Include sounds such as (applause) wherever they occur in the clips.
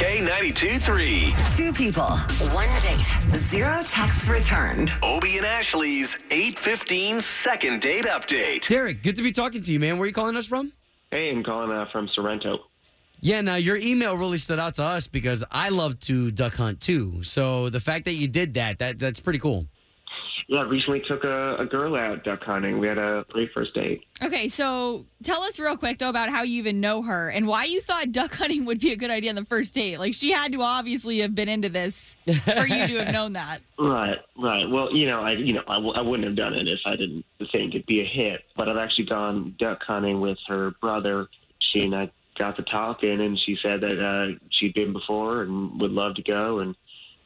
K92 3. Two people, one date, zero texts returned. Obie and Ashley's 815 second date update. Derek, good to be talking to you, man. Where are you calling us from? Hey, I'm calling uh, from Sorrento. Yeah, now your email really stood out to us because I love to duck hunt too. So the fact that you did that, that that's pretty cool. Yeah, recently took a, a girl out duck hunting. We had a great first date. Okay, so tell us real quick though about how you even know her and why you thought duck hunting would be a good idea on the first date. Like she had to obviously have been into this for you to have known that. (laughs) Right, right. Well, you know, I you know I, w- I wouldn't have done it if I didn't think it'd be a hit. But I've actually gone duck hunting with her brother. She and I got to talking, and she said that uh, she'd been before and would love to go, and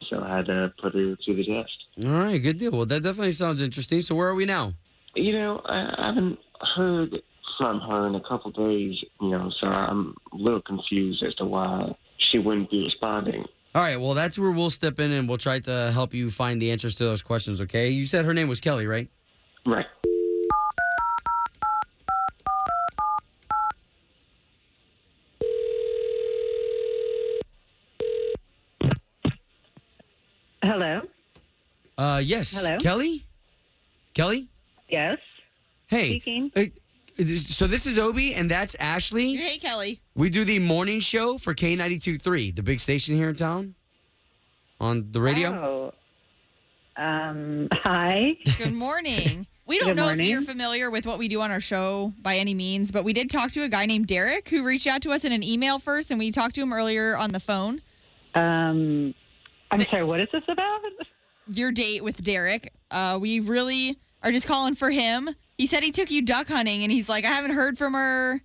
so I had to put her to the test. All right, good deal. Well, that definitely sounds interesting. So where are we now? You know, I, I haven't heard from her in a couple days. You know, so I'm a little confused as to why she wouldn't be responding. All right, well, that's where we'll step in and we'll try to help you find the answers to those questions, okay? You said her name was Kelly, right? Right. Hello. Uh, yes. Hello? Kelly? Kelly? Yes. Hey. Speaking. Uh, so this is Obie and that's Ashley. Hey Kelly. We do the morning show for K92.3, the big station here in town on the radio. Oh. Um. Hi. Good morning. (laughs) We don't Good know morning. if you're familiar with what we do on our show by any means, but we did talk to a guy named Derek who reached out to us in an email first, and we talked to him earlier on the phone. Um. I'm sorry. What is this about? Your date with Derek. Uh, we really are just calling for him. He said he took you duck hunting, and he's like, I haven't heard from her.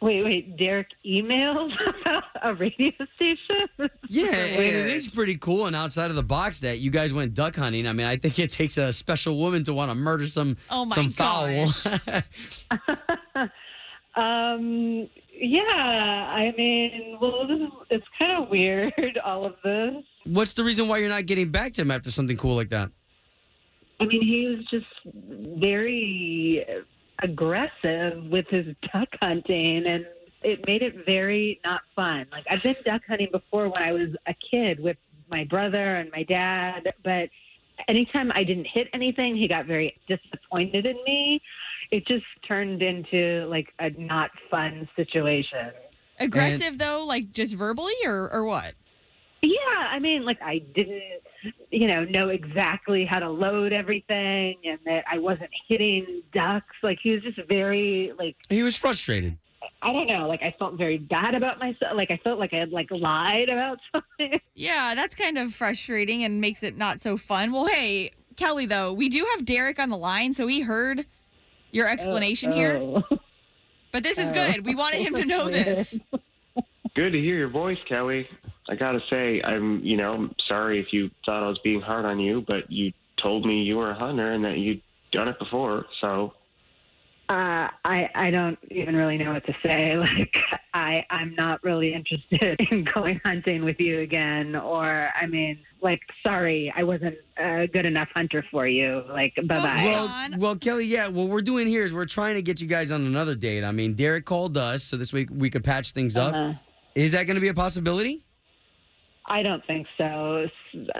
Wait, wait. Derek emailed about (laughs) a radio station. Yeah, and it is pretty cool and outside of the box that you guys went duck hunting. I mean, I think it takes a special woman to want to murder some Oh my some gosh. (laughs) (laughs) Um. Yeah. I mean, well, this is, it's kind of weird. All of this. What's the reason why you're not getting back to him after something cool like that? I mean, he was just very aggressive with his duck hunting, and it made it very not fun. Like I've been duck hunting before when I was a kid with my brother and my dad, but anytime I didn't hit anything, he got very disappointed in me. It just turned into like a not fun situation. Aggressive though, like just verbally or or what? Yeah, I mean, like I didn't, you know, know exactly how to load everything, and that I wasn't hitting ducks. Like he was just very, like He was frustrated. I don't know, like I felt very bad about myself. Like I felt like I had like lied about (laughs) something. Yeah, that's kind of frustrating and makes it not so fun. Well, hey, Kelly, though, we do have Derek on the line, so he heard your explanation here. Oh, oh. But this is Oh. good. We wanted him to know (laughs) this. Good to hear your voice, Kelly. I gotta say, I'm you know I'm sorry if you thought I was being hard on you, but you told me you were a hunter and that you'd done it before. So Uh, I I don't even really know what to say. (laughs) Like I I'm not really interested (laughs) in going hunting with you again. Or I mean, like sorry, I wasn't a good enough hunter for you. Like bye bye. Well, well, Kelly, yeah, what we're doing here is we're trying to get you guys on another date. I mean, Derek called us, so this week we could patch things up. Uh-huh. Is that going to be a possibility? I don't think so.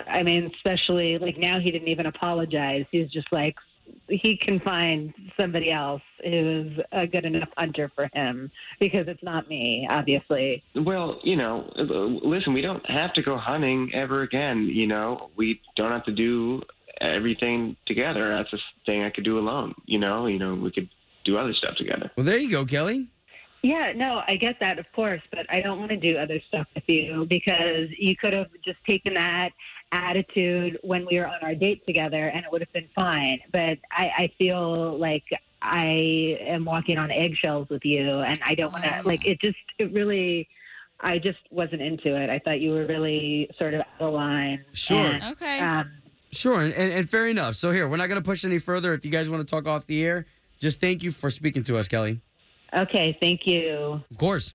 I mean, especially like now he didn't even apologize. He's just like he can find somebody else who's a good enough hunter for him because it's not me, obviously. Well, you know, uh, listen, we don't have to go hunting ever again. You know, we don't have to do everything together. That's a thing I could do alone. You know, you know, we could do other stuff together. Well, there you go, Kelly. Yeah, no, I get that, of course, but I don't want to do other stuff with you because you could have just taken that attitude when we were on our date together and it would have been fine. But I, I feel like I am walking on eggshells with you and I don't want to, like, it just, it really, I just wasn't into it. I thought you were really sort of out of line. Sure. And, Okay. um, Sure, and, and, and fair enough. So here, we're not going to push any further. If you guys want to talk off the air, just thank you for speaking to us, Kelly. Okay, thank you. Of course.